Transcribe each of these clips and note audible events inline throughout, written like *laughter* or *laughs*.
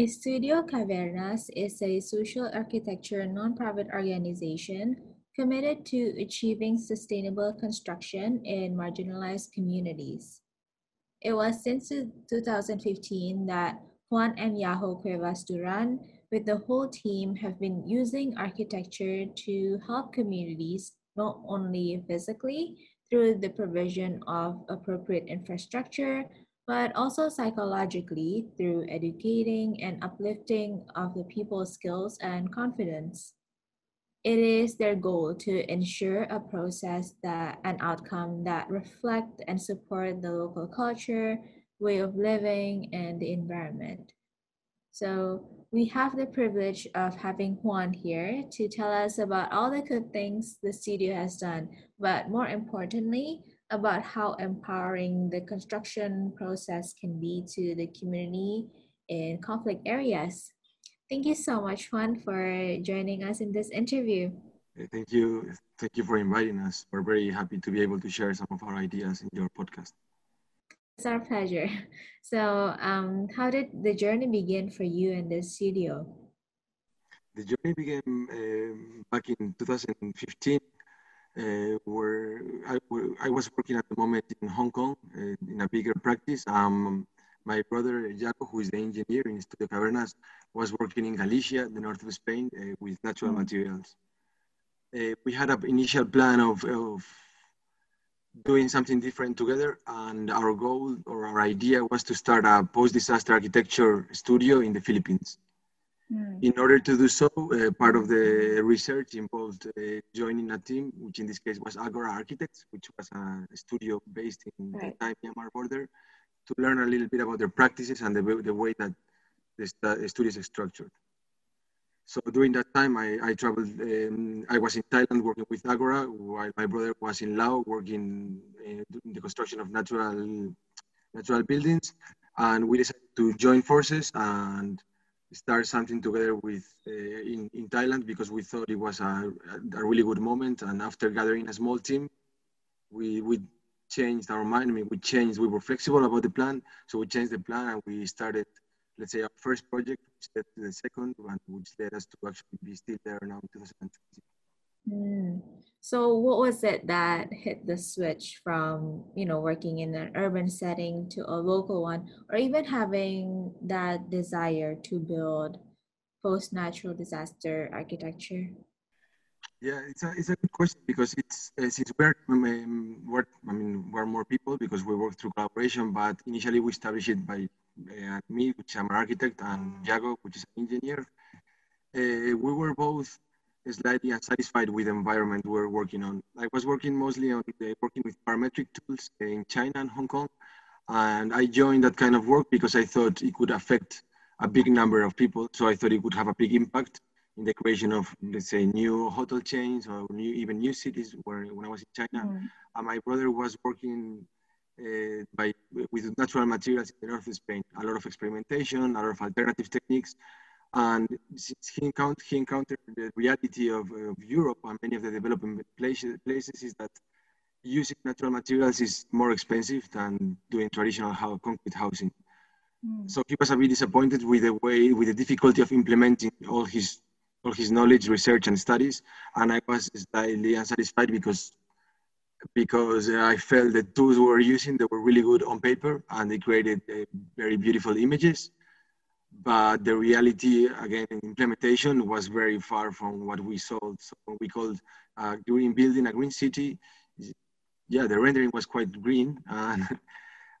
Estudio Cavernas is a social architecture nonprofit organization committed to achieving sustainable construction in marginalized communities. It was since 2015 that Juan and Jago Cuevas Duran, with the whole team, have been using architecture to help communities not only physically through the provision of appropriate infrastructure, but also psychologically through educating and uplifting of the people's skills and confidence. It is their goal to ensure a process that an outcome that reflect and support the local culture, way of living, and the environment. So we have the privilege of having Juan here to tell us about all the good things the studio has done, but more importantly, about how empowering the construction process can be to the community in conflict areas. Thank you so much, Juan, for joining us in this interview. Thank you. Thank you for inviting us. We're very happy to be able to share some of our ideas in your podcast. It's our pleasure. *laughs* So, um, how did the journey begin for you in the studio? The journey began um, back in 2015 uh, where I, I, was working at the moment in Hong Kong uh, in a bigger practice. Um, my brother Jago, who is the engineer in Studio Cavernas, was working in Galicia, the north of Spain, uh, with natural mm. materials. Uh, we had an initial plan of, of doing something different together, and our goal or our idea was to start a post-disaster architecture studio in the Philippines. Mm. In order to do so, uh, part of the research involved uh, joining a team, which in this case was Agora Architects, which was a studio based in right. the Thai-Myanmar border, to learn a little bit about their practices and the, the way that the studio is structured. So during that time, I, I traveled, um, I was in Thailand working with Agora, while my brother was in Laos working in the construction of natural, natural buildings. And we decided to join forces and start something together with uh, in, in Thailand because we thought it was a, a really good moment. And after gathering a small team, we, we changed our mind. I mean, we changed, we were flexible about the plan. So we changed the plan and we started, let's say, our first project, which led to the second one, which led us to actually be still there now in 2020. Mm. So what was it that hit the switch from, you know, working in an urban setting to a local one, or even having that desire to build post-natural disaster architecture? Yeah, it's a, it's a good question because it's uh, since we're, um, I mean we're more people because we work through collaboration, but initially we established it by uh, me, which I'm an architect, and Jago, which is an engineer. Uh, we were both slightly unsatisfied with the environment we're working on. I was working mostly on the, working with parametric tools in China and Hong Kong. And I joined that kind of work because I thought it could affect a big number of people. So I thought it would have a big impact in the creation of, let's say, new hotel chains or new, even new cities where, when I was in China. Mm. And my brother was working uh, by, with natural materials in the north of Spain, a lot of experimentation, a lot of alternative techniques. And he, encountered, he encountered the reality of, of, Europe and many of the developing places, places is that using natural materials is more expensive than doing traditional concrete housing. Mm. So he was a bit disappointed with the way, with the difficulty of implementing all his all his knowledge, research, and studies. And I was slightly unsatisfied because because I felt the tools we were using they were really good on paper and they created uh, very beautiful images but the reality again implementation was very far from what we sold. So we called a green building a green city yeah the rendering was quite green *laughs* and,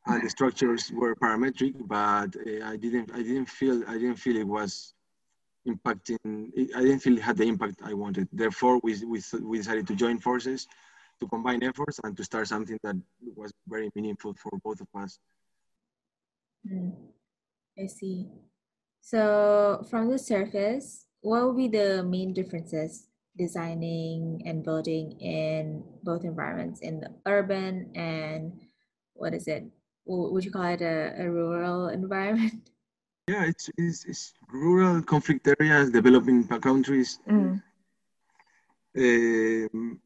and the structures were parametric but uh, i didn't i didn't feel i didn't feel it was impacting i didn't feel it had the impact i wanted. Therefore we, we, we decided to join forces to combine efforts and to start something that was very meaningful for both of us. Mm, i see so from the surface, what would be the main differences designing and building in both environments in the urban and what is it? Would you call it a, a rural environment? *laughs* Yeah, it's, it's, it's, rural conflict areas, developing countries. Mm. Um,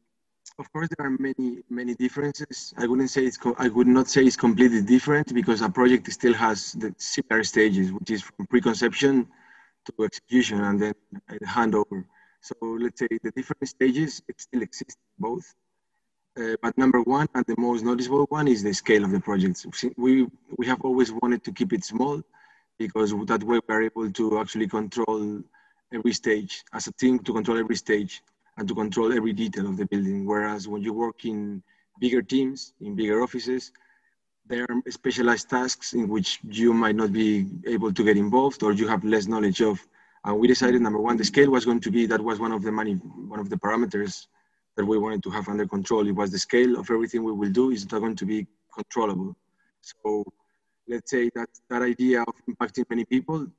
of course, there are many many differences. I wouldn't say it's I would not say it's completely different because a project still has the similar stages, which is from preconception to execution and then handover. So let's say the different stages still exist both. Uh, but number one and the most noticeable one is the scale of the project. We, we have always wanted to keep it small because that way we're able to actually control every stage as a team to control every stage and to control every detail of the building. Whereas when you work in bigger teams, in bigger offices, there are specialized tasks in which you might not be able to get involved or you have less knowledge of. And we decided number one, the scale was going to be that was one of the money, one of the parameters that we wanted to have under control. It was the scale of everything we will do is not going to be controllable. So let's say that that idea of impacting many people, uh,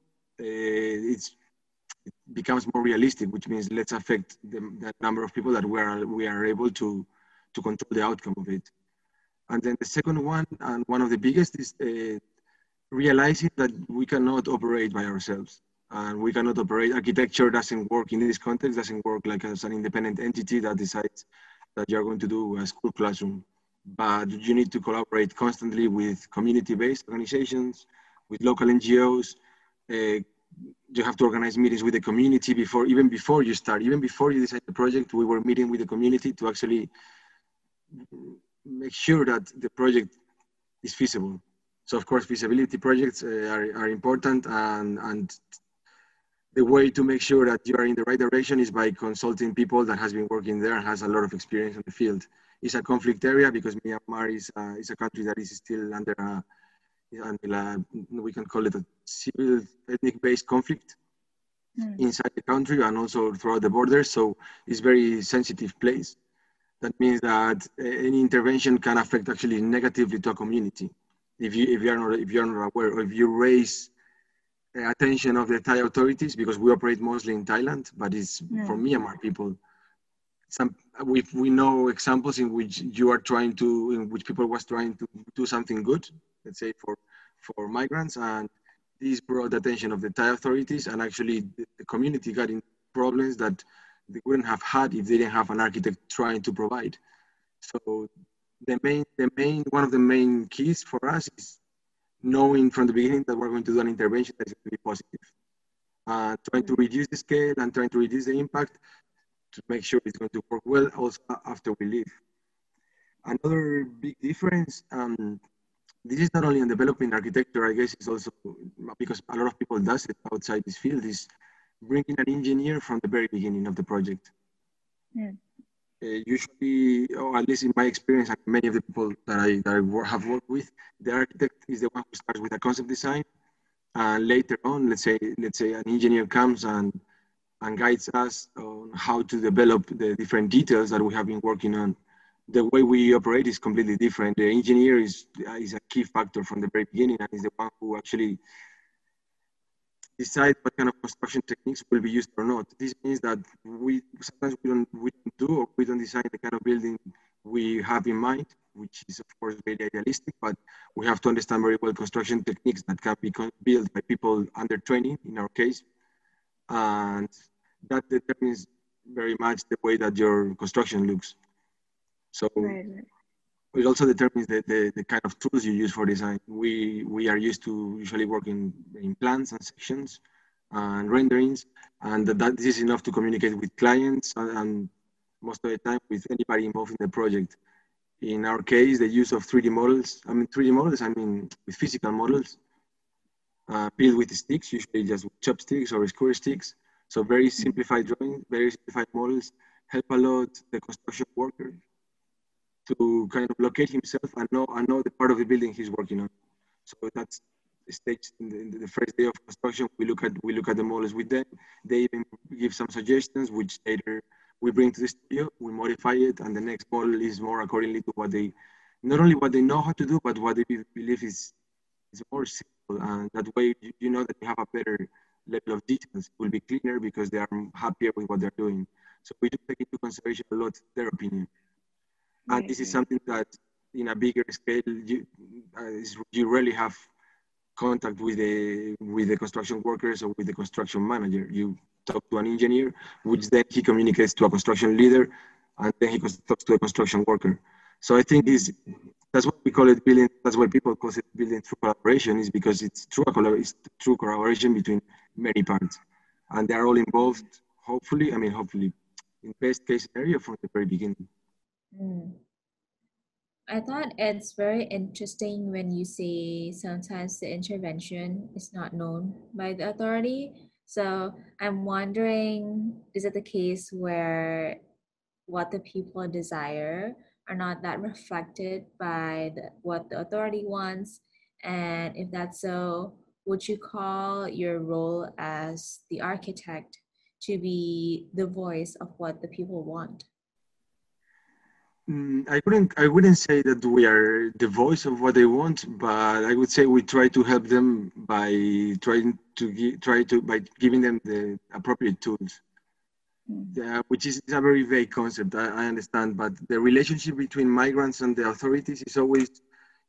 it's, it becomes more realistic, which means let's affect the, the, number of people that we are, we are able to, to control the outcome of it. And then the second one, and one of the biggest, is uh, realizing that we cannot operate by ourselves and we cannot operate. Architecture doesn't work in this context, doesn't work like as an independent entity that decides that you're going to do a school classroom. But you need to collaborate constantly with community-based organizations, with local NGOs. Uh, you have to organize meetings with the community before, even before you start, even before you decide the project, we were meeting with the community to actually make sure that the project is feasible. So of course, feasibility projects uh, are, are important and, and the way to make sure that you are in the right direction is by consulting people that has been working there and has a lot of experience in the field. It's a conflict area because Myanmar is, uh, is a country that is still under a, under a, uh, we can call it a civil ethnic based conflict mm. inside the country and also throughout the border. So it's very sensitive place. That means that eh, any intervention can affect actually negatively to a community. If you, if you are not, if you are not aware or if you raise eh, attention of the Thai authorities because we operate mostly in Thailand, but it's yeah. for Myanmar people. Some we we know examples in which you are trying to in which people was trying to do something good, let's say for for migrants, and this brought the attention of the Thai authorities, and actually the, the community got in problems that they wouldn't have had if they didn't have an architect trying to provide. So the main the main one of the main keys for us is knowing from the beginning that we're going to do an intervention that's going to be positive. Uh, trying to reduce the scale and trying to reduce the impact to make sure it's going to work well also after we leave. Another big difference, um, this is not only in developing architecture, I guess it's also because a lot of people does it outside this field, is bringing an engineer from the very beginning of the project. Yeah. Uh, usually, or at least in my experience, and many of the people that I, that I have worked with, the architect is the one who starts with a concept design, and later on, let's say let's say an engineer comes and and guides us on how to develop the different details that we have been working on. The way we operate is completely different. The engineer is uh, is a key factor from the very beginning, and is the one who actually decide what kind of construction techniques will be used or not. This means that we sometimes we don't we don't do or we don't design the kind of building we have in mind, which is of course very idealistic, but we have to understand very well construction techniques that can be built by people under training in our case. And that determines very much the way that your construction looks. So right. it also determines the, the, the, kind of tools you use for design. We, we are used to usually working in plans and sections and renderings, and that, that this is enough to communicate with clients and, and most of the time with anybody involved in the project. In our case, the use of 3D models, I mean 3D models, I mean with physical models, uh, built with sticks, usually just chopsticks or square sticks. So very simplified drawing, very simplified models help a lot the construction worker to kind of locate himself and know, and know the part of the building he's working on. So that's stage in the, in the, first day of construction. We look at we look at the models with them. They even give some suggestions, which later we bring to the studio, we modify it, and the next model is more accordingly to what they, not only what they know how to do, but what they believe is, is more simple. And that way, you, you know that you have a better level of details. It will be cleaner because they are happier with what they're doing. So we do take into consideration a lot their opinion. And this is something that in a bigger scale, you, uh, you rarely have contact with the with the construction workers or with the construction manager. You talk to an engineer, which then he communicates to a construction leader, and then he talks to a construction worker. So I think is that's what we call it building. That's why people call it building through collaboration is because it's true it's true collaboration between many parts, and they are all involved. Hopefully, I mean, hopefully, in best case scenario from the very beginning. Mm. I thought it's very interesting when you say sometimes the intervention is not known by the authority. So I'm wondering, is it the case where what the people desire are not that reflected by the, what the authority wants? And if that's so, would you call your role as the architect to be the voice of what the people want? Mm, I wouldn't. I wouldn't say that we are the voice of what they want, but I would say we try to help them by trying to give, try to by giving them the appropriate tools. Yeah, which is a very vague concept. I, I, understand, but the relationship between migrants and the authorities is always,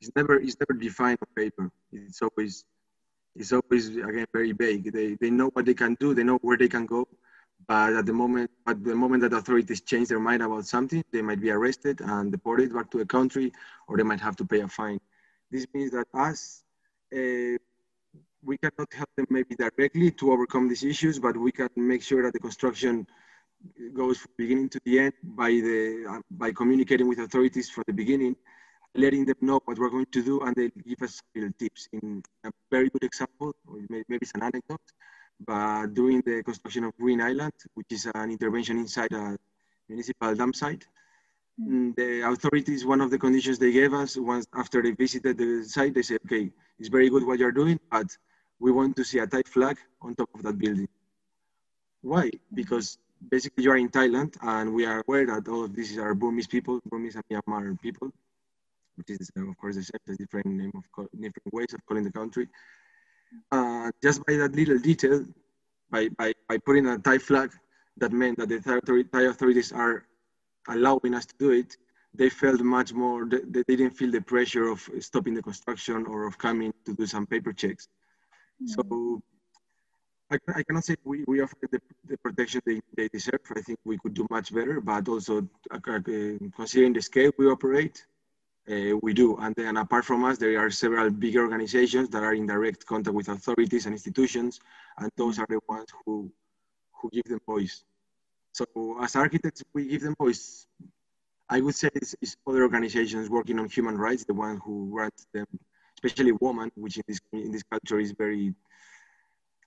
is never, is never defined on paper. It's always, it's always again very vague. They, they know what they can do. They know where they can go, but at the moment, at the moment that authorities change their mind about something, they might be arrested and deported back to a country, or they might have to pay a fine. This means that us, uh, we cannot help them maybe directly to overcome these issues, but we can make sure that the construction goes from beginning to the end by the uh, by communicating with authorities from the beginning, letting them know what we're going to do, and they give us little tips. In a very good example, or maybe it's an anecdote, but during the construction of Green Island, which is an intervention inside a municipal dam site, mm. the authorities, one of the conditions they gave us once after they visited the site, they said, okay, it's very good what you're doing, but we want to see a Thai flag on top of that building. Why? Because basically you are in Thailand and we are aware that all of these are Burmese people, Burmese and Myanmar people, which is of course the same, different name of different ways of calling the country. Uh, just by that little detail, by, by, by putting a Thai flag, that meant that the Thai authorities are allowing us to do it. They felt much more, they, they didn't feel the pressure of stopping the construction or of coming to do some paper checks. Mm. So I, I cannot say we, we offer the, the protection they, they deserve. I think we could do much better, but also uh, uh considering the scale we operate, uh, we do. And then apart from us, there are several big organizations that are in direct contact with authorities and institutions, and those are the ones who, who give them voice. So as architects, we give them voice. I would say it's, it's other organizations working on human rights, the one who run them, especially women, which in this, in this culture is very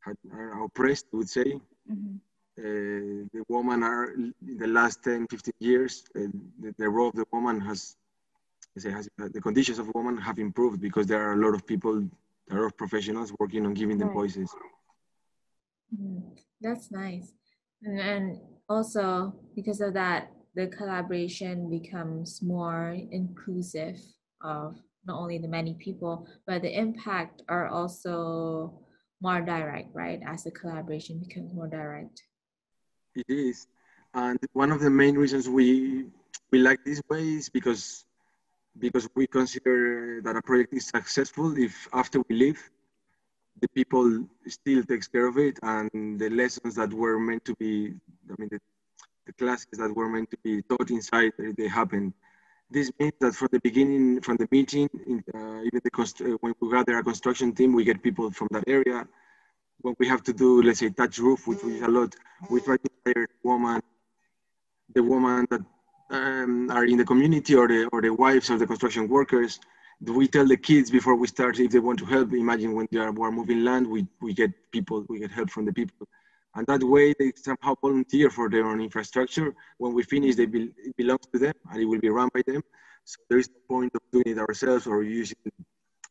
are oppressed, I would say. Mm-hmm. Uh, the woman are in the last 10, 15 years, uh, the, the, role of the woman has, has uh, the conditions of women have improved because there are a lot of people, a lot of professionals working on giving them voices. Mm-hmm. That's nice. And, and also because of that, the collaboration becomes more inclusive of not only the many people, but the impact are also more direct, right? As the collaboration becomes more direct. It is. And one of the main reasons we we like this way is because because we consider that a project is successful if after we leave the people still takes care of it and the lessons that were meant to be i mean the, the classes that were meant to be taught inside they happen this means that from the beginning, from the meeting, uh, even the uh, when we gather a construction team, we get people from that area. When we have to do, let's say, thatch roof, which is a lot, we try to hire woman, the woman that um, are in the community or the or the wives of the construction workers. We tell the kids before we start if they want to help. Imagine when they are, are moving land, we, we get people, we get help from the people and that way they somehow volunteer for their own infrastructure. When we finish, they be, it belongs to them and it will be run by them. So there is no point of doing it ourselves or using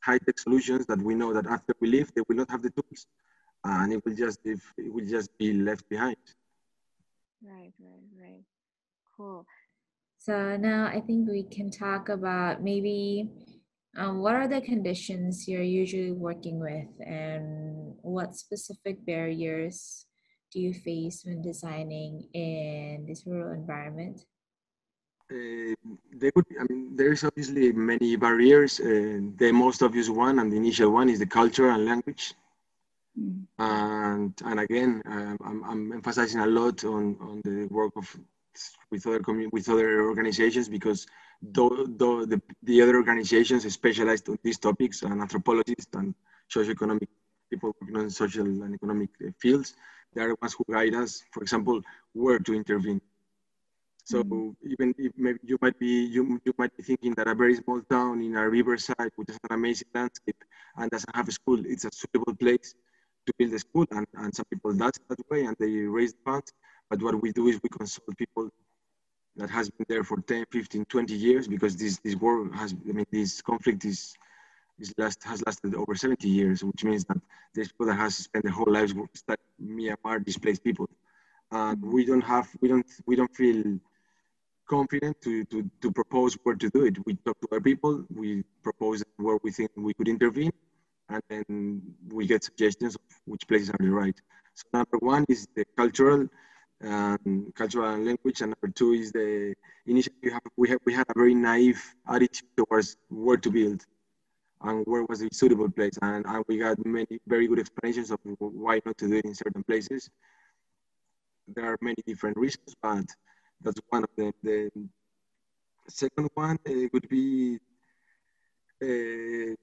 high-tech solutions that we know that after we leave, they will not have the tools, and it will just it will just be left behind. Right, right, right. Cool. So now I think we can talk about maybe um, what are the conditions you're usually working with and what specific barriers do you face when designing in this rural environment? Uh, there would, I mean, there's obviously many barriers. Uh, the most obvious one and the initial one is the culture and language. Mm. And and again, um, I'm, I'm emphasizing a lot on, on the work of with other with other organizations because though, though the, the other organizations specialized on these topics and anthropologists and socioeconomic people working on social and economic fields, they are the ones who guide us, for example, where to intervene. So mm-hmm. even if maybe you might be you, you might be thinking that a very small town in a riverside which has an amazing landscape and doesn't have a school, it's a suitable place to build a school and, and some people does that way and they raise funds. But what we do is we consult people that has been there for 10, 15, 20 years because this, this war has, I mean, this conflict is, is last, has lasted over 70 years, which means that this that has spent their whole lives Myanmar displaced people. And we don't have, we don't, we don't feel confident to, to, to propose where to do it. We talk to our people, we propose where we think we could intervene, and then we get suggestions of which places are the right. So number one is the cultural um, cultural and language, and number two is the initially we, have, we, have, we had a very naive attitude towards where to build and where was the suitable place, and, and we got many very good explanations of why not to do it in certain places. There are many different reasons, but that's one of them. The second one uh, would be uh,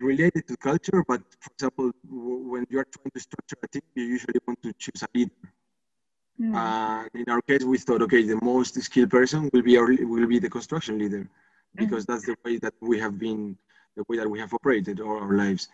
related to culture, but for example, when you are trying to structure a team, you usually want to choose a leader. Mm. Uh, in our case, we thought, okay, the most skilled person will be our will be the construction leader, because mm. that's the way that we have been, the way that we have operated all our lives.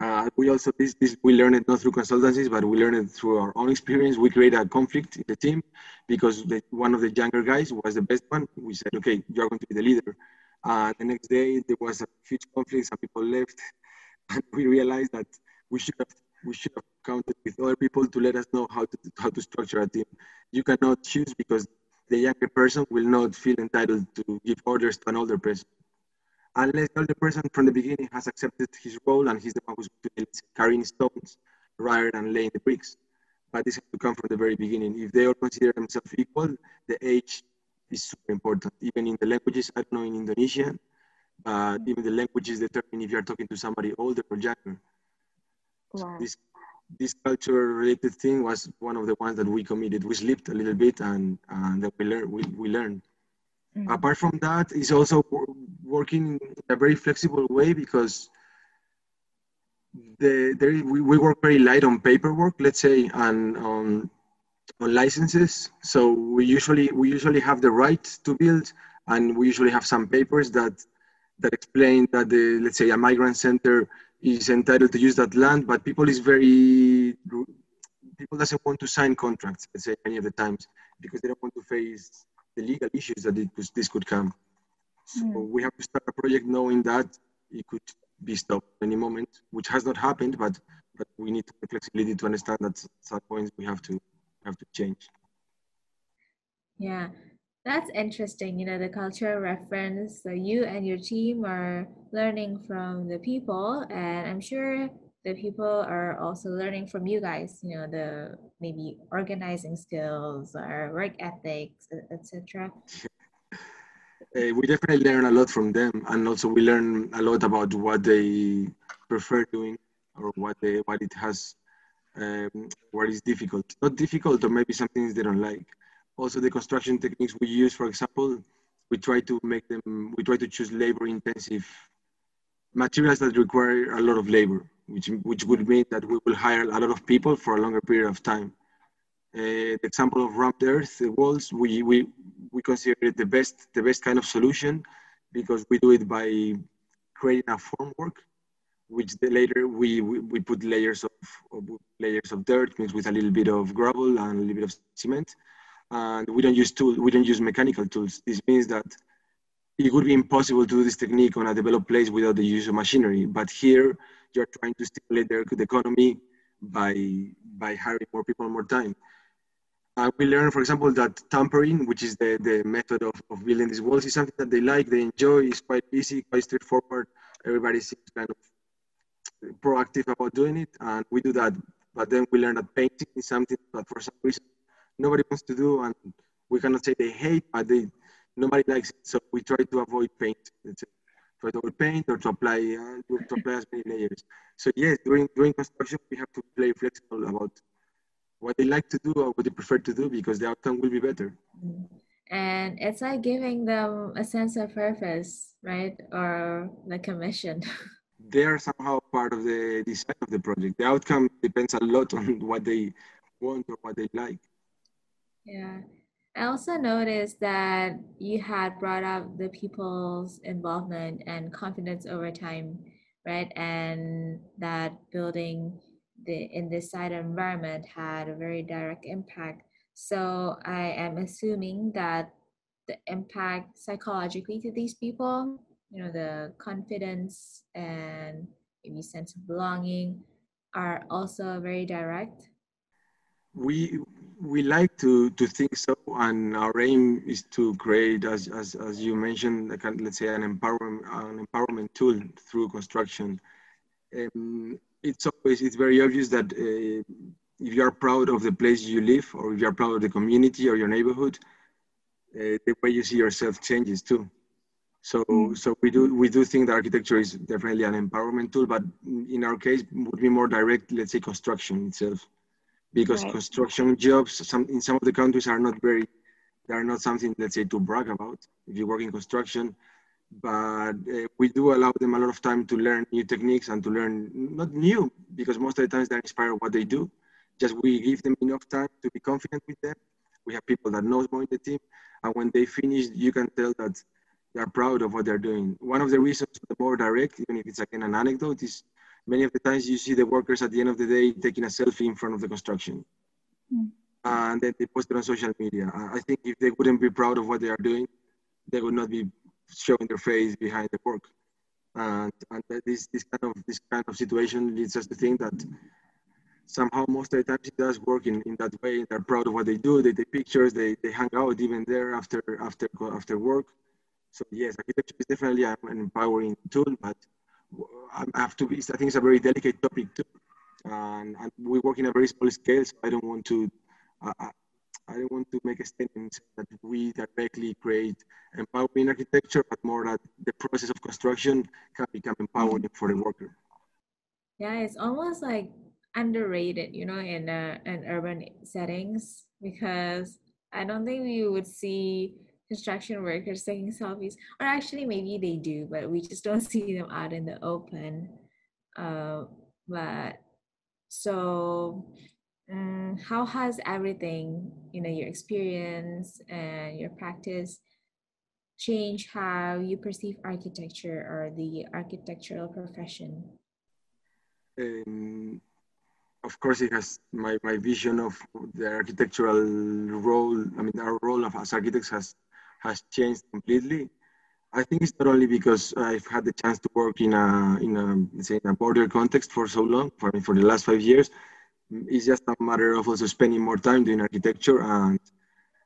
Uh, we also this, this we learned it not through consultancies, but we learned it through our own experience. We created a conflict in the team because the, one of the younger guys was the best one. We said, okay, you're going to be the leader. Uh, the next day there was a huge conflict. Some people left, *laughs* and we realized that we should have we should have counted with other people to let us know how to how to structure a team. You cannot choose because the younger person will not feel entitled to give orders to an older person. Unless the older person from the beginning has accepted his role and he's the one who's carrying stones rather than laying the bricks. But this has to come from the very beginning. If they all consider themselves equal, the age is super important. Even in the languages, I don't know in Indonesian, but even the languages determine if you're talking to somebody older or younger. Wow. This this culture related thing was one of the ones that we committed. We slept a little bit and, and then we learned. We, we learned. Mm-hmm. Apart from that, it's also working in a very flexible way because the, there, we, we work very light on paperwork, let's say, and on, on licenses. So we usually we usually have the right to build, and we usually have some papers that that explain that the let's say a migrant center is entitled to use that land, but people is very people doesn't want to sign contracts, let's say, many of the times because they don't want to face the legal issues that it, this could come. So mm. we have to start a project knowing that it could be stopped any moment, which has not happened, but but we need the flexibility to understand that at some points we have to have to change. Yeah, that's interesting. You know, the cultural reference. So you and your team are learning from the people, and I'm sure the people are also learning from you guys. You know, the maybe organizing skills or work ethics, etc. Uh, we definitely learn a lot from them, and also we learn a lot about what they prefer doing or what they what it has, um, what is difficult. Not difficult, or maybe some things they don't like also the construction techniques we use, for example, we try to make them, we try to choose labor intensive materials that require a lot of labor, which, which would mean that we will hire a lot of people for a longer period of time. Uh, the example of rammed earth walls, we, we, we consider it the best, the best kind of solution because we do it by creating a formwork, which later we, we, we put layers of, of, layers of dirt mixed with a little bit of gravel and a little bit of cement and we don't use tools, we don't use mechanical tools. This means that it would be impossible to do this technique on a developed place without the use of machinery. But here, you're trying to stimulate the, economy by, by hiring more people more time. We learned, for example, that tampering, which is the, the method of, of building these walls, is something that they like, they enjoy, it's quite easy, quite straightforward. Everybody seems kind of proactive about doing it, and we do that. But then we learned that painting is something that for some reason nobody wants to do, and we cannot say they hate, but they nobody likes it. So we try to avoid paint. Try to avoid paint or to apply uh, to, to, apply as many layers. So yes, during during construction we have to play flexible about what they like to do or what they prefer to do because the outcome will be better. And it's like giving them a sense of purpose, right? Or like a mission. *laughs* They are somehow part of the design of the project. The outcome depends a lot on *laughs* what they want or what they like. Yeah. I also noticed that you had brought up the people's involvement and confidence over time, right? And that building the in this site environment had a very direct impact. So I am assuming that the impact psychologically to these people, you know, the confidence and maybe sense of belonging are also very direct. We we like to to think so, and our aim is to create, as as, as you mentioned, let's say an empowerment an empowerment tool through construction. Um, it's always it's very obvious that uh, if you are proud of the place you live, or if you are proud of the community or your neighborhood, uh, the way you see yourself changes too. So, mm. so we do we do think that architecture is definitely an empowerment tool, but in our case, would be more direct. Let's say construction itself because right. construction jobs some, in some of the countries are not very they are not something let's say to brag about if you work in construction but uh, we do allow them a lot of time to learn new techniques and to learn not new because most of the times they're inspired what they do just we give them enough time to be confident with them we have people that knows more in the team and when they finish you can tell that they're proud of what they're doing one of the reasons the more direct even if it's again an anecdote is many of the times you see the workers at the end of the day taking a selfie in front of the construction. Mm. And then they post it on social media. I think if they wouldn't be proud of what they are doing, they would not be showing their face behind the work. And, and this, this, kind of, this kind of situation leads us to think that somehow most of the time it does work in, in that way. They're proud of what they do. They take pictures. They, they hang out even there after after after work. So yes, architecture is definitely an empowering tool, but um, I have to be, I think it's a very delicate topic too. And, and we work in a very small scale, so I don't want to, I don't want to make a statement that we directly create empowering architecture, but more that the process of construction can become empowering for the worker. Yeah, it's almost like underrated, you know, in uh, in urban settings because I don't think we would see construction workers taking selfies or actually maybe they do but we just don't *laughs* see them out in the open uh, but so um, how has everything you know your experience and your practice change how you perceive architecture or the architectural profession um, of course it has my, my vision of the architectural role i mean our role of, as architects has has changed completely. I think it's not only because I've had the chance to work in a in a say in a border context for so long, for for the last five years. It's just a matter of also spending more time doing architecture and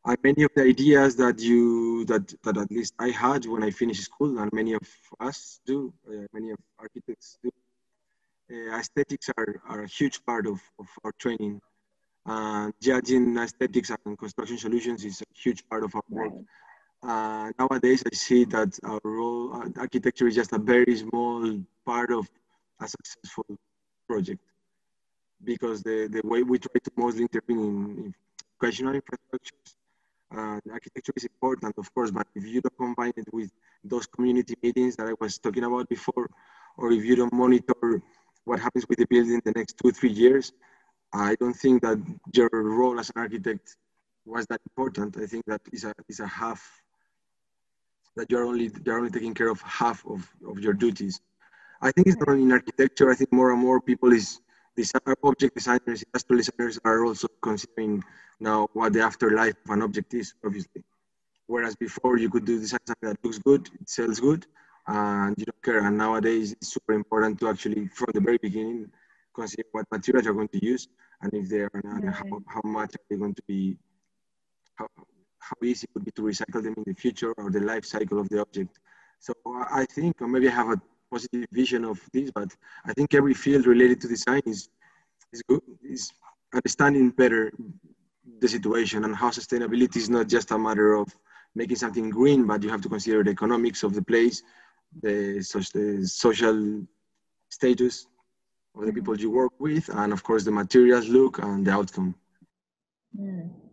and many of the ideas that you that that at least I had when I finished school and many of us do, uh, many of architects do. Uh, aesthetics are, are a huge part of, of our training. Uh, judging aesthetics and construction solutions is a huge part of our work. Uh, nowadays, I see that our role, uh, architecture is just a very small part of a successful project because the, the way we try to mostly intervene in, in infrastructures, uh, architecture is important, of course, but if you don't combine it with those community meetings that I was talking about before, or if you don't monitor what happens with the building in the next two, three years, I don't think that your role as an architect was that important. I think that is a, is a half that you're only you're only taking care of half of, of your duties. I think it's not only in architecture. I think more and more people is design, object designers, industrial designers are also considering now what the afterlife of an object is, obviously. Whereas before you could do design something that looks good, it sells good, and you don't care. And nowadays it's super important to actually, from the very beginning, consider what materials you're going to use and if they are, and how, how much are they going to be, how, how easy it would be to recycle them in the future or the life cycle of the object. So I think, or maybe I have a positive vision of this, but I think every field related to design is is good is understanding better the situation and how sustainability is not just a matter of making something green, but you have to consider the economics of the place, the, the social status of the people you work with, and of course the materials look and the outcome. Mm.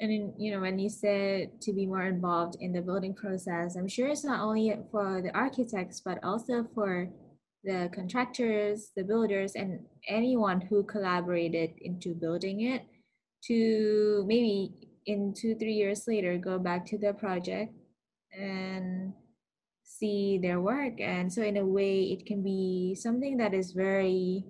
And you know, when you said to be more involved in the building process, I'm sure it's not only for the architects, but also for the contractors, the builders, and anyone who collaborated into building it to maybe in two, three years later go back to the project and see their work. And so, in a way, it can be something that is very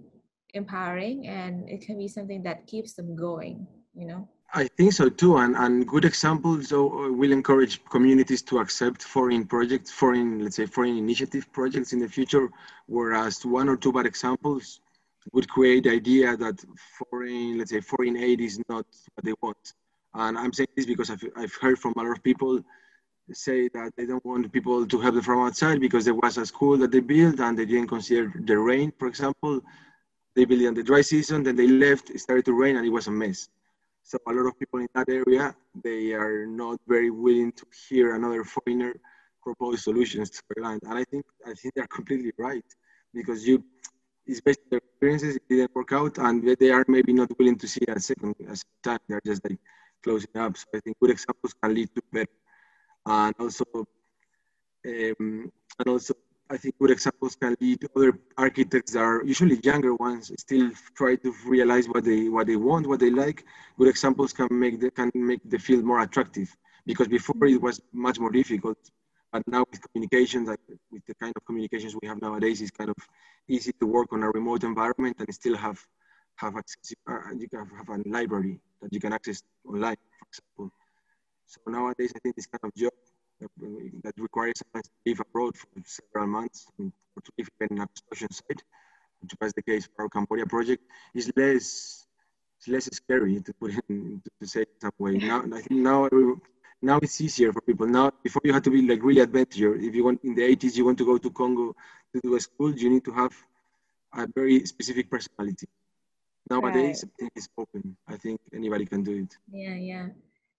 empowering and it can be something that keeps them going, you know? I think so too, and, and good examples uh, will encourage communities to accept foreign projects, foreign, let's say, foreign initiative projects in the future, whereas one or two bad examples would create the idea that foreign, let's say, foreign aid is not what they want. And I'm saying this because I've, I've heard from a lot of people say that they don't want people to help them from outside because there was a school that they built and they didn't consider the rain, for example. They built it in the dry season, then they left, it started to rain, and it was a mess. So a lot of people in that area, they are not very willing to hear another foreigner propose solutions to their land. And I think I think they're completely right because you it's based on their experiences, it didn't work out, and they are maybe not willing to see a second, a second time. They're just like closing up. So I think good examples can lead to better. And also, um, and also I think good examples can lead other architects that are usually younger ones still try to realize what they what they want, what they like. Good examples can make the can make the field more attractive because before it was much more difficult. But now with communications, like with the kind of communications we have nowadays, it's kind of easy to work on a remote environment and still have have access. Uh, you can have a library that you can access online, for example. So nowadays, I think this kind of job that requires someone to live abroad for several months or to live in a construction site, which was the case for our Cambodia project, is less it's less scary to put in to say it some way. Now I think now now it's easier for people. Now before you had to be like really adventurous. If you want in the 80s you want to go to Congo to do a school, you need to have a very specific personality. Nowadays, right. It's open. I think anybody can do it. Yeah, yeah.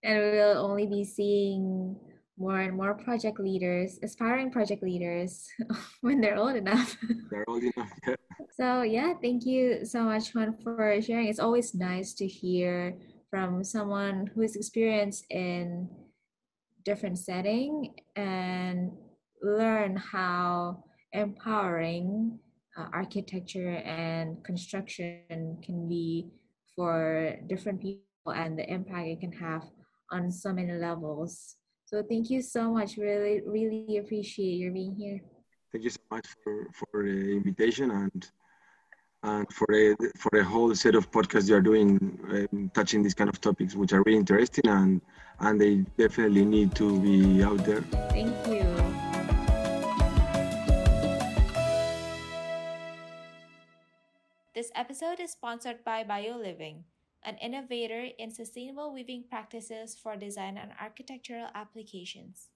And we'll only be seeing more and more project leaders, aspiring project leaders, *laughs* when they're old enough. *laughs* they're old enough, yeah. So, yeah, thank you so much, Juan, for sharing. It's always nice to hear from someone who is experienced in different setting and learn how empowering uh, architecture and construction can be for different people and the impact it can have on so many levels so thank you so much. Really, really appreciate your being here. Thank you so much for, for the invitation and and for a for a whole set of podcasts you are doing, um, touching these kind of topics, which are really interesting and and they definitely need to be out there. Thank you. This episode is sponsored by BioLiving an innovator in sustainable weaving practices for design and architectural applications.